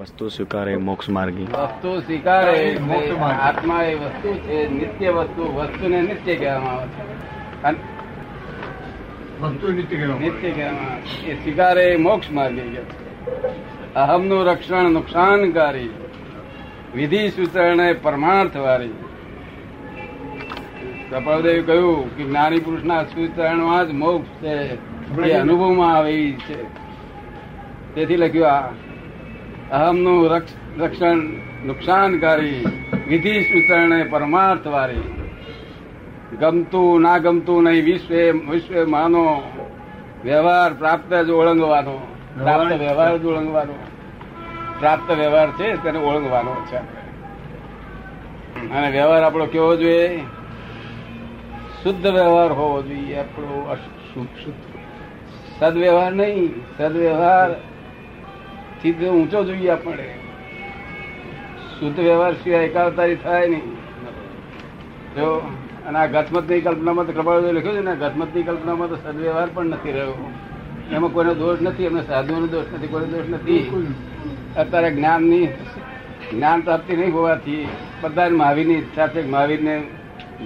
વસ્તુ સ્વીકારે મોક્ષ માર્ગી. વસ્તુ સ્વીકારે મોક્ષ માર્ગ. આત્મા એ વસ્તુ છે નિત્ય વસ્તુ વસ્તુને નિત્ય કહેવામાં આવે છે. અને વસ્તુ નિત્ય નિત્ય કહેવામાં એ સ્વીકારે મોક્ષ માર્ગી અહમનું રક્ષણ નુકસાનકારી. વિધિ સૂચન એ પરમાર્થ વાળી કહ્યું કે જ્ઞાની પુરુષના સૂચનમાં જ મોક્ષ છે. અનુભવમાં આવે છે. તેથી લખ્યું આ અહમનું રક્ષ- રક્ષણ નુકસાનકારી વિધિ સૂચન પરમાર્થવારી. ગમતું ના ગમતું નહીં વિશ્વે વિશ્વે માનો વ્યવહાર પ્રાપ્ત જ ઓળંગવાનો. પ્રાપ્ત વ્યવહાર જ ઓળંગવાનો. પ્રાપ્ત વ્યવહાર છે તેને ઓળંગવાનો છે અને વ્યવહાર આપણો કેવો જોઈએ? શુદ્ધ વ્યવહાર હોવો જોઈએ આપણો સદવ્યવહાર નહીં સદવ્યવહાર થી ઊંચો જોઈએ આપણે. શુદ્ધ વ્યવહાર સિવાય એકાવતારી થાય નહીં. જો અને આ ગતમતની કલ્પનામાં તો કૃપાળુએ લખ્યું છે ને ગતમતની કલ્પનામાં તો સદવ્યવહાર પણ નથી રહ્યો. એમાં કોઈનો દોષ નથી એમને સાધુઓનો દોષ નથી કોઈનો દોષ નથી. અત્યારે જ્ઞાનની જ્ઞાન પ્રાપ્તિ નહીં હોવાથી બધા મહાવીરની ઈચ્છા છે મહાવીરને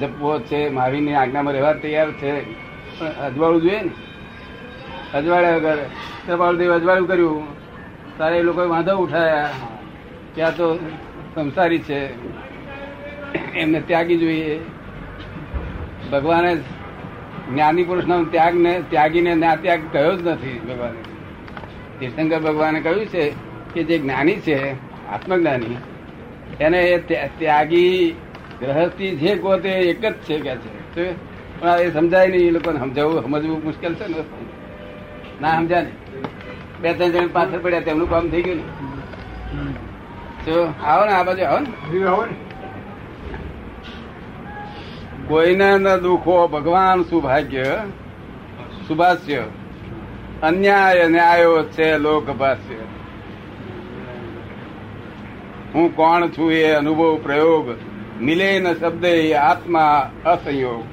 જપવો છે મહાવીરની આજ્ઞામાં રહેવા તૈયાર છે. પણ અજવાળું જોઈએ ને. અજવાળ્યા વગર કૃપાળુદેવ અજવાળું કર્યું. તારે એ લોકોએ વાંધો ઉઠાયા. ત્યાં તો સંસારી છે. એમને ત્યાગી જોઈએ. ભગવાને જ્ઞાની પુરુષનો ત્યાગ ને ત્યાગીને ના ત્યાગ કહ્યો જ નથી ભગવાને. તીર્થંકર ભગવાને કહ્યું છે કે જે જ્ઞાની છે, આત્મજ્ઞાની, એને એ ત્યાગી ગ્રહસ્થી જે ગોતે એક જ છે કે છે. પણ એ સમજાય નહીં, એ લોકોને સમજાવવું, સમજવું મુશ્કેલ છે ને? ના સમજાય બે ત્રણ જણ પાછળ પડ્યા તેમનું કામ થઈ ગયું ને. આવો ને આ બાજુ આવો ને. કોઈને ન. દુખો ભગવાન સુભાગ્ય સુભાષ્ય અન્યાય ન્યાયો છે લોકભાષ્ય. હું કોણ છું એ અનુભવ પ્રયોગ મિલે ન શબ્દ આત્મા અસંયોગ.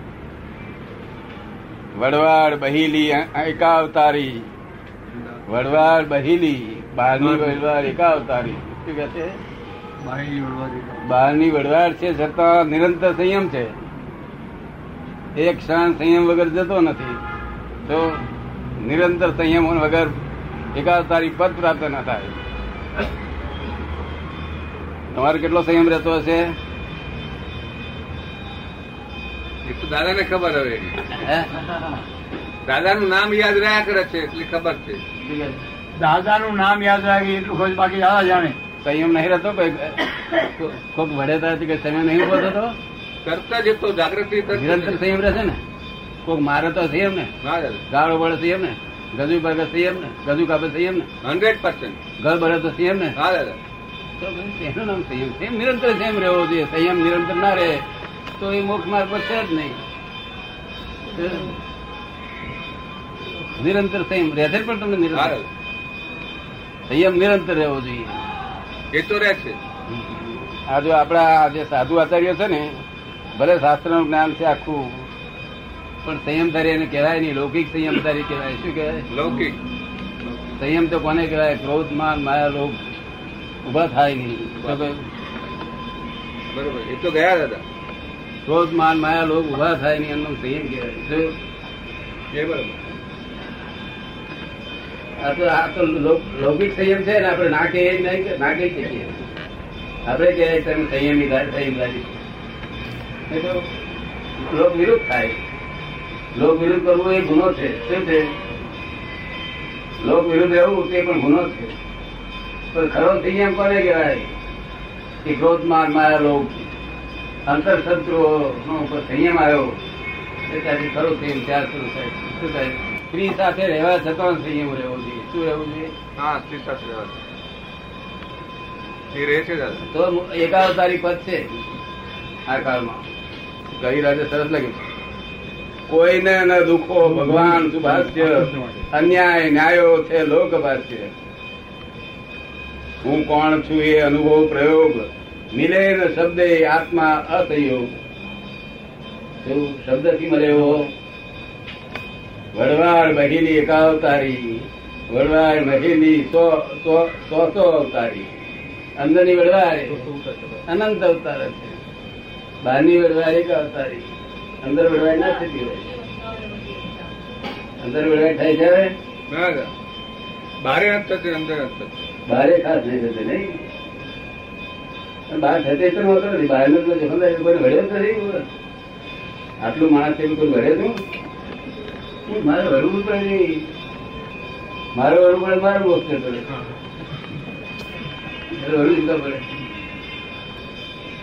વડવાડ બહીલી એકાવતારી વડવાડ બહેલી બહારની વડવાડ એકાવતારી. શું કહે છે? બહારની વડવાડ છે છતાં નિરંતર સંયમ છે. એક ક્ષણ સંયમ વગર જતો નથી. તો નિરંતર સંયમ વગર એકાવતારી પદ પ્રાપ્ત ન થાય. તમારે કેટલો સંયમ રહેતો હશે? એ તો દાદાને ખબર હવે. હે? દાદાનું નામ યાદ રહ્યા કરે છે એટલી ખબર છે. દાદાનું નામ યાદ રાખે એટલું ખોજ બાકી દાદા જાણે. સંયમ નહીં રહેતો કોઈ કોઈક વડેતા કે સંયમ નહીં ઊભો થતો? કરતા જતો જાગૃતિ. નિરંતર સંયમ રહેશે ને? કોઈક મારે તો સંયમ ને? ગાળો બળે સંયમ ને? ગજુ ભાગે સંયમ ને? ગજુ કાપે સંયમ ને? હંડ્રેડ પર્સન્ટ ઘર ભરે તો સંયમ ને? હા દાદા તો એનું નામ સંયમ સંયમ નિરંતર સંયમ રહેવો જોઈએ. સંયમ નિરંતર ના રહે તો એ મોક્ષ માર્ગ પર છે જ નહીં. નિરંતર સંયમ રહે. છે પણ તમને નિરંતર સંયમ નિરંતર રહેવો જોઈએ. એ તો રહે છે. આ જો આપણા જે સાધુ આચાર્યો છે ને ભલે શાસ્ત્રનું જ્ઞાન છે આખું પણ સંયમધારી એને કહેવાય નહીં. લૌકિક સંયમધારી કહેવાય. શું કહેવાય? લૌકિક. સંયમ તો કોને કહેવાય? ક્રોધ માન માયા લોક ઊભા થાય નહીં. બરોબર. એ તો ગયા દાદા. ક્રોધ માન માયા લોક ઊભા થાય નહીં. એમનો સંયમ કહેવાય? બરોબર. આ તો આ તો લૌકિક સંયમ છે ને, આપણે ના કહીએ નહીં ના કહી શકીએ. આપણે કહેવાય તમે સંયમી સંયમધારી નહીં લોક વિરુદ્ધ થાય. લોક વિરુદ્ધ કરવું એ ગુનો છે. શું છે? લોક વિરુદ્ધ રહેવું તે પણ ગુનો છે. પણ ખરો સંયમ કોને કહેવાય? કે ક્રોધ માર માયા લોક. અંતર શત્રુઓ નો સંયમ આવ્યો. એ ત્યાંથી ખરો સંયમ ત્યાં શરૂ થાય. શું થાય? સ્ત્રી સાથે રહેવા જતો નથી એવું રહેવું જોઈએ. શું રહેવું જોઈએ? હા સ્ત્રી સાથે રહેવા તો એકાવતારી પદ છે. આ કાળમાં. ગઈ રાતે સરસ લાગ્યું. કોઈને ન દુખો ભગવાન સુભાષ્ય અન્યાય ન્યાયો છે લોક ભાષ્ય હું કોણ છું એ અનુભવ પ્રયોગ? મિલે શબ્દે આત્મા અસહયોગ શબ્દથી મળે એવો વડવાળ મહિલી એકાવતારી વડવાળ મહિલી સો સો સો અવતારી. અંદરની વડવારે અનંત અવતાર છે બહારની વડવારે એક અવતારી. અંદર વડવાય ના થતી હોય. અંદર વડવાય થાય છે ના. બારે નથી અંદર બારે ખાસ નહીં થતી નહીં? બહાર થતે તો નહોતો નથી. બહાર નો જખમદાર કોઈ વળ્યો નથી આટલું માણસ એવું કોઈ વળે છું મારે વળવું પડે નહીં. મારે વળવું પડે મારે મોક્ષ પડે મારે વળવું પડે.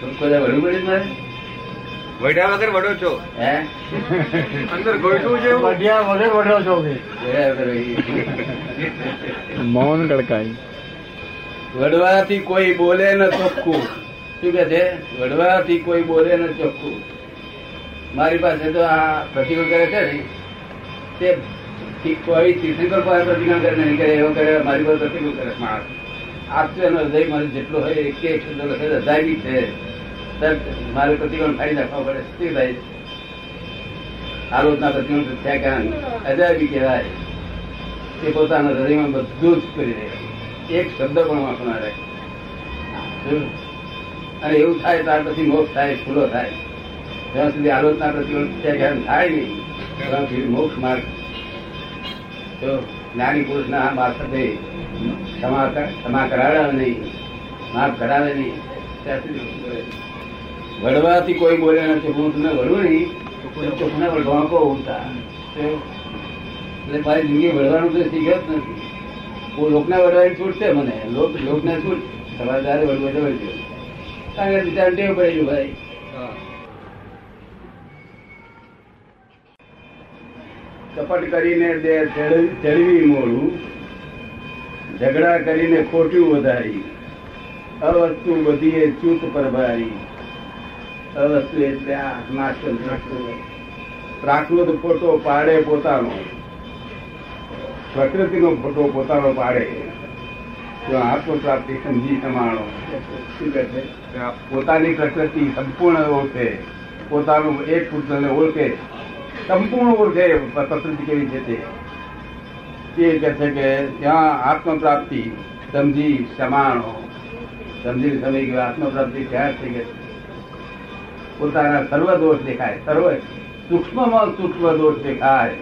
તો કોઈ પડે મારે? વઢ્યા વગર વડો છો. હે? અંદર ગોઠવું છે? વઢિયા વગર છો. મૌન કડકાઈ વડવાથી કોઈ બોલે ન ચોખ્ખું. શું કે છે? વડવાથી કોઈ બોલે ન ચોખ્ખું. મારી પાસે તો આ પ્રતિકૂળ કરે છે ને? તે કોઈ તીર્થંકર પાસે પ્રતિક્રમણ કરે નહીં કરે, એવો કરે, મારી પર પ્રતિકૂળ કરે. માણસ આપશે એનો હૃદય મારે જેટલો હોય, એક એક શબ્દ લખે હજાર બી છે. મારે પ્રતિક્રમણ ફાડી નાખવા પડે. શું થાય? આલોચના પ્રતિક્રમણ થયા કારણ હજાર બી કહેવાય તે પોતાના હૃદયમાં બધું જ કરી દે. એક શબ્દ પણ ના રહે અને એવું થાય, ત્યાર પછી મોક્ષ થાય ખુલ્લો થાય. જ્યાં સુધી આલોચના થયા કારણ થાય નહીં. મોક્ષ માર્ગ. તો જ્ઞાની પુરુષ ના મારફતે ક્ષમા કરાવે નહીં. માફ કરાવે નહીં. વડવાથી કોઈ બોલે નથી, હું તમને વળું નહીં. ચોખ્ખું ઢોંકો ઉઠતા એટલે મારી જિંદગી વળવાનું તો શીખ્યો જ નથી. હું લોકને વળવાની છૂટ છે મને. લોક, લોકને છૂટ. તમારે વળવા જવું કારણ કે બિચારા ટેવ પડી ગયું ભાઈ. કપટ કરીને ચડવી મોડું, ઝઘડા કરીને ખોટું વધારી, અવસ્તુ બધીએ ચૂત પરભારી અવસ્તુ એટલે પ્રાકૃત ફોટો પાડે પોતાનો. પ્રકૃતિનો ફોટો પોતાનો પાડે. જો આત્મ સમજી સમાણો શું કહે છે? પોતાની પ્રકૃતિ સંપૂર્ણ ઓળખે. પોતાનું એક પુરુષને ઓળખે. સંપૂર્ણ ઓળખે પ્રકૃતિ કેવી છે તે તે કહે છે કે ત્યાં આત્મ પ્રાપ્તિ સમજી, સમાણો. સમજી સમજી ગયો આત્મ પ્રાપ્તિ ક્યાં થઈ ગઈ. પોતાના સર્વ દોષ દેખાય, સર્વ સૂક્ષ્મમાં સૂક્ષ્મ દોષ દેખાય.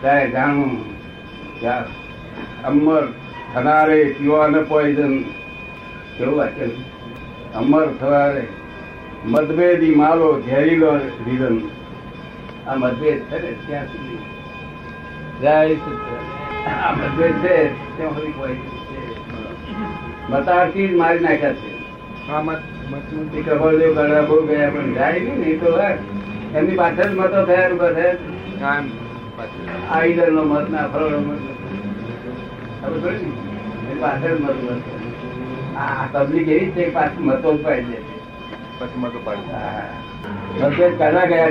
ત્યારે જાણવું અમર થનારે પીવાને પોઈઝન કેવું છે? અમર થનારે મતભેદી માલો ઝેરીલો રીઝન. આ મતભેદ છે ને ત્યાં સુધી જય. આ મતભેદ છે ત્યાં સુધી કોઈ મતારથી જ મારી નાખ્યા છે. એ બહુ ગયા પણ જાય નહીં ને એ તો એમની પાછળ જ મતો થયા નો મત ના. મત પાછળ મત આ પબ્લિક એવી છે પાછું મતો દે. પછી મતો પાડું મતભેદ કાઢવા ગયા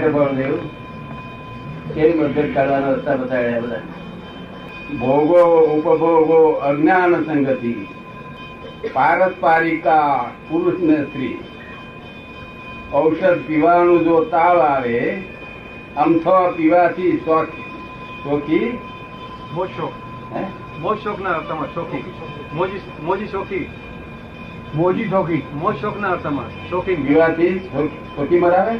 કેવી મદદ કરવાનો રસ્તા બતાવ્યા બધા. ભોગો ઉપભોગો અજ્ઞાન સંગતિ પારસ્પારિકા પુરુષ ને સ્ત્રી. ઔષધ પીવાનું જો તાવ આવે અમથો પીવાથી શોખી. શોખી? મોજ મોજ શોખ ના અર્થમાં શોખી. મોજી મોજી શોખી. મોજી શોખી. મોજ શોખ ના અર્થમાં શોખીન. પીવાથી શોખી મરાવે?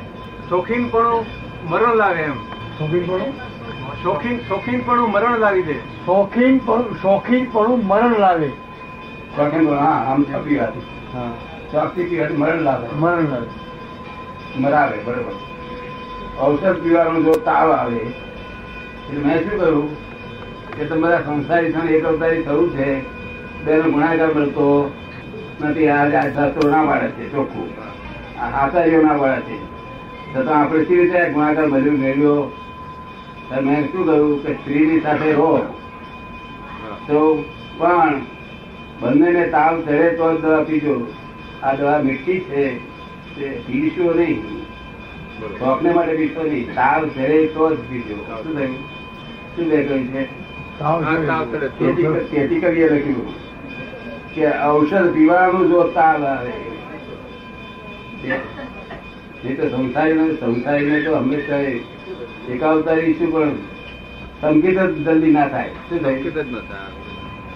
શોખીન પણ મરણ લાવે એમ. શોખીન શોખીન શોખીન પણ મરણ લાવી દે. શોખીન પણ શોખીન પણ મરણ લાવે. શોખીન પણ હા આમ છપી વાત. હા. શોખથી પીવાથી મરણ લાવે. મરણ લાવે. મરાવે બરોબર. ઔષધ પીવાનું જો તાવ આવે એટલે મેં શું કહ્યું કે તમારા સંસારી છે એક અવતારી થયું છે બેનો ગુણાકાર મળતો નથી આ આ શાસ્ત્રો ના વાળે છે ચોખ્ખું. આ આચાર્યો ના વાળે છે. છતાં આપણે સી રીતે ગુણાકાર મળ્યું મેળવ્યો? મેં શું કહ્યું કે સ્ત્રીની સાથે રહો. તો પણ બંનેને તાવ ચડે તો જ દવા પીજો. આ દવા મીઠી છે તે પીશો નહીં. સ્વપ્ને માટે પીશો નહીં. તાવ ચડે તો જ પીજો. શું થયું? શું કહ્યું છે? તેથી કવિએ લખ્યું કે ઔષધ પીવાનું જો તાવ આવે. નહીં તો સંસારી સંસારીને તો હંમેશા એકાવતારી શું પણ સંકેત જ જલ્દી ના થાય. શું સંકેત થયું. જ નતા.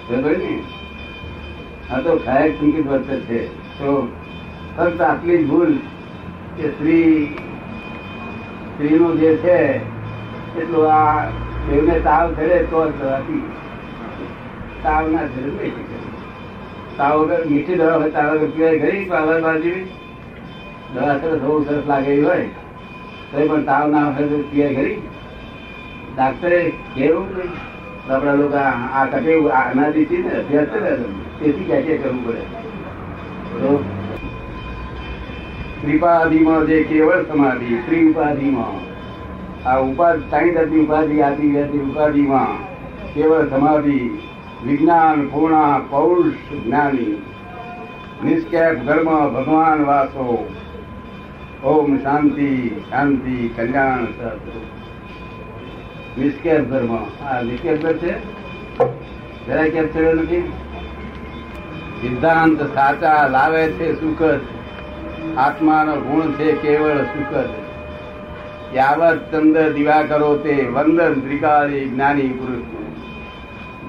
બરાબર ને? આ તો ખાયક સંકેત વર્તે છે. તો ફક્ત આટલી ભૂલ કે સ્ત્રી સ્ત્રીનું જે છે એટલું આ દેવને તાવ ચડે તો જ દવાથી તાવ ના ચડે નહીં. તાવ વગર મીઠી દવા હોય તાવ વગર પીવાય ખરી પાવર બાજુ દવા સરસ બહુ સરસ લાગેલી હોય. પણ તાવ ના હોય તો ખરી ડાક્ટરે કેવું નહીં. આપણા લોકો આ આ કટે અનાદિથી ને અભ્યાસ કરે ને, તેથી ક્યાં ક્યાં કરવું પડે. ત્રિપાદીમાં જે કેવળ સમાધિ ત્રિઉપાધિમાં આ ઉપાધિ ત્રણ જાતની ઉપાધિ આદિ વ્યાધિ ઉપાધિમાં કેવળ સમાધિ વિજ્ઞાન પૂર્ણા પૌરુષ જ્ઞાની. નિષ્કેપ ધર્મ ભગવાન વાસો. ઓમ શાંતિ શાંતિ, કલ્યાણ નિષ્કેપ ધર્મ. આ નિષ્કેપ છે? જરાય કેપ થયો નથી? સિદ્ધાંત સાચા લાવે છે સુખ. આત્માનો ગુણ છે કેવળ સુખ. યાવત ચંદ્ર દિવા કરો તે વંદન ત્રિકાળી જ્ઞાની પુરુષ.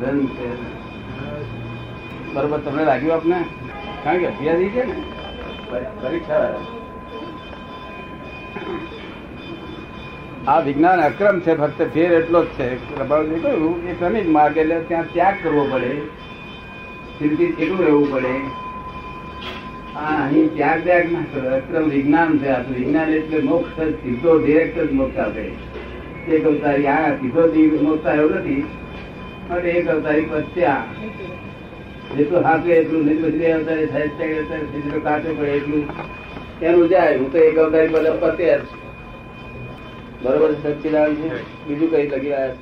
ધન છે. બરોબર, તમને લાગ્યું આપને? કારણ કે અભ્યાસ છે ને? પરીક્ષા. આ વિજ્ઞાન અક્રમ છે, ફક્ત ફેર એટલો જ છે. કહ્યું, એ ક્રમિક માર્ગ એટલે ત્યાં ત્યાગ કરવો પડે. ચિંતિત એટલું રહેવું પડે. અહીં ત્યાગ ત્યાગ ના કરો, અક્રમ વિજ્ઞાન છે, આ વિજ્ઞાન એટલે મોક્ષ સીધો ડિરેક્ટ જ મોક્ષ આપે. એક અવતારી આ સીધો મોક્ષ આવ્યો નથી. માટે એક અવતારી પત્યા જેટલું હાથે એટલું નહીં, બધી અત્યારે થાય કાચો પડે એટલું. એનું જાય, હું તો એક અવતારી બધા પત્યા જ. બરોબર સચિદાન બીજું કઈ લગી આવ્યા?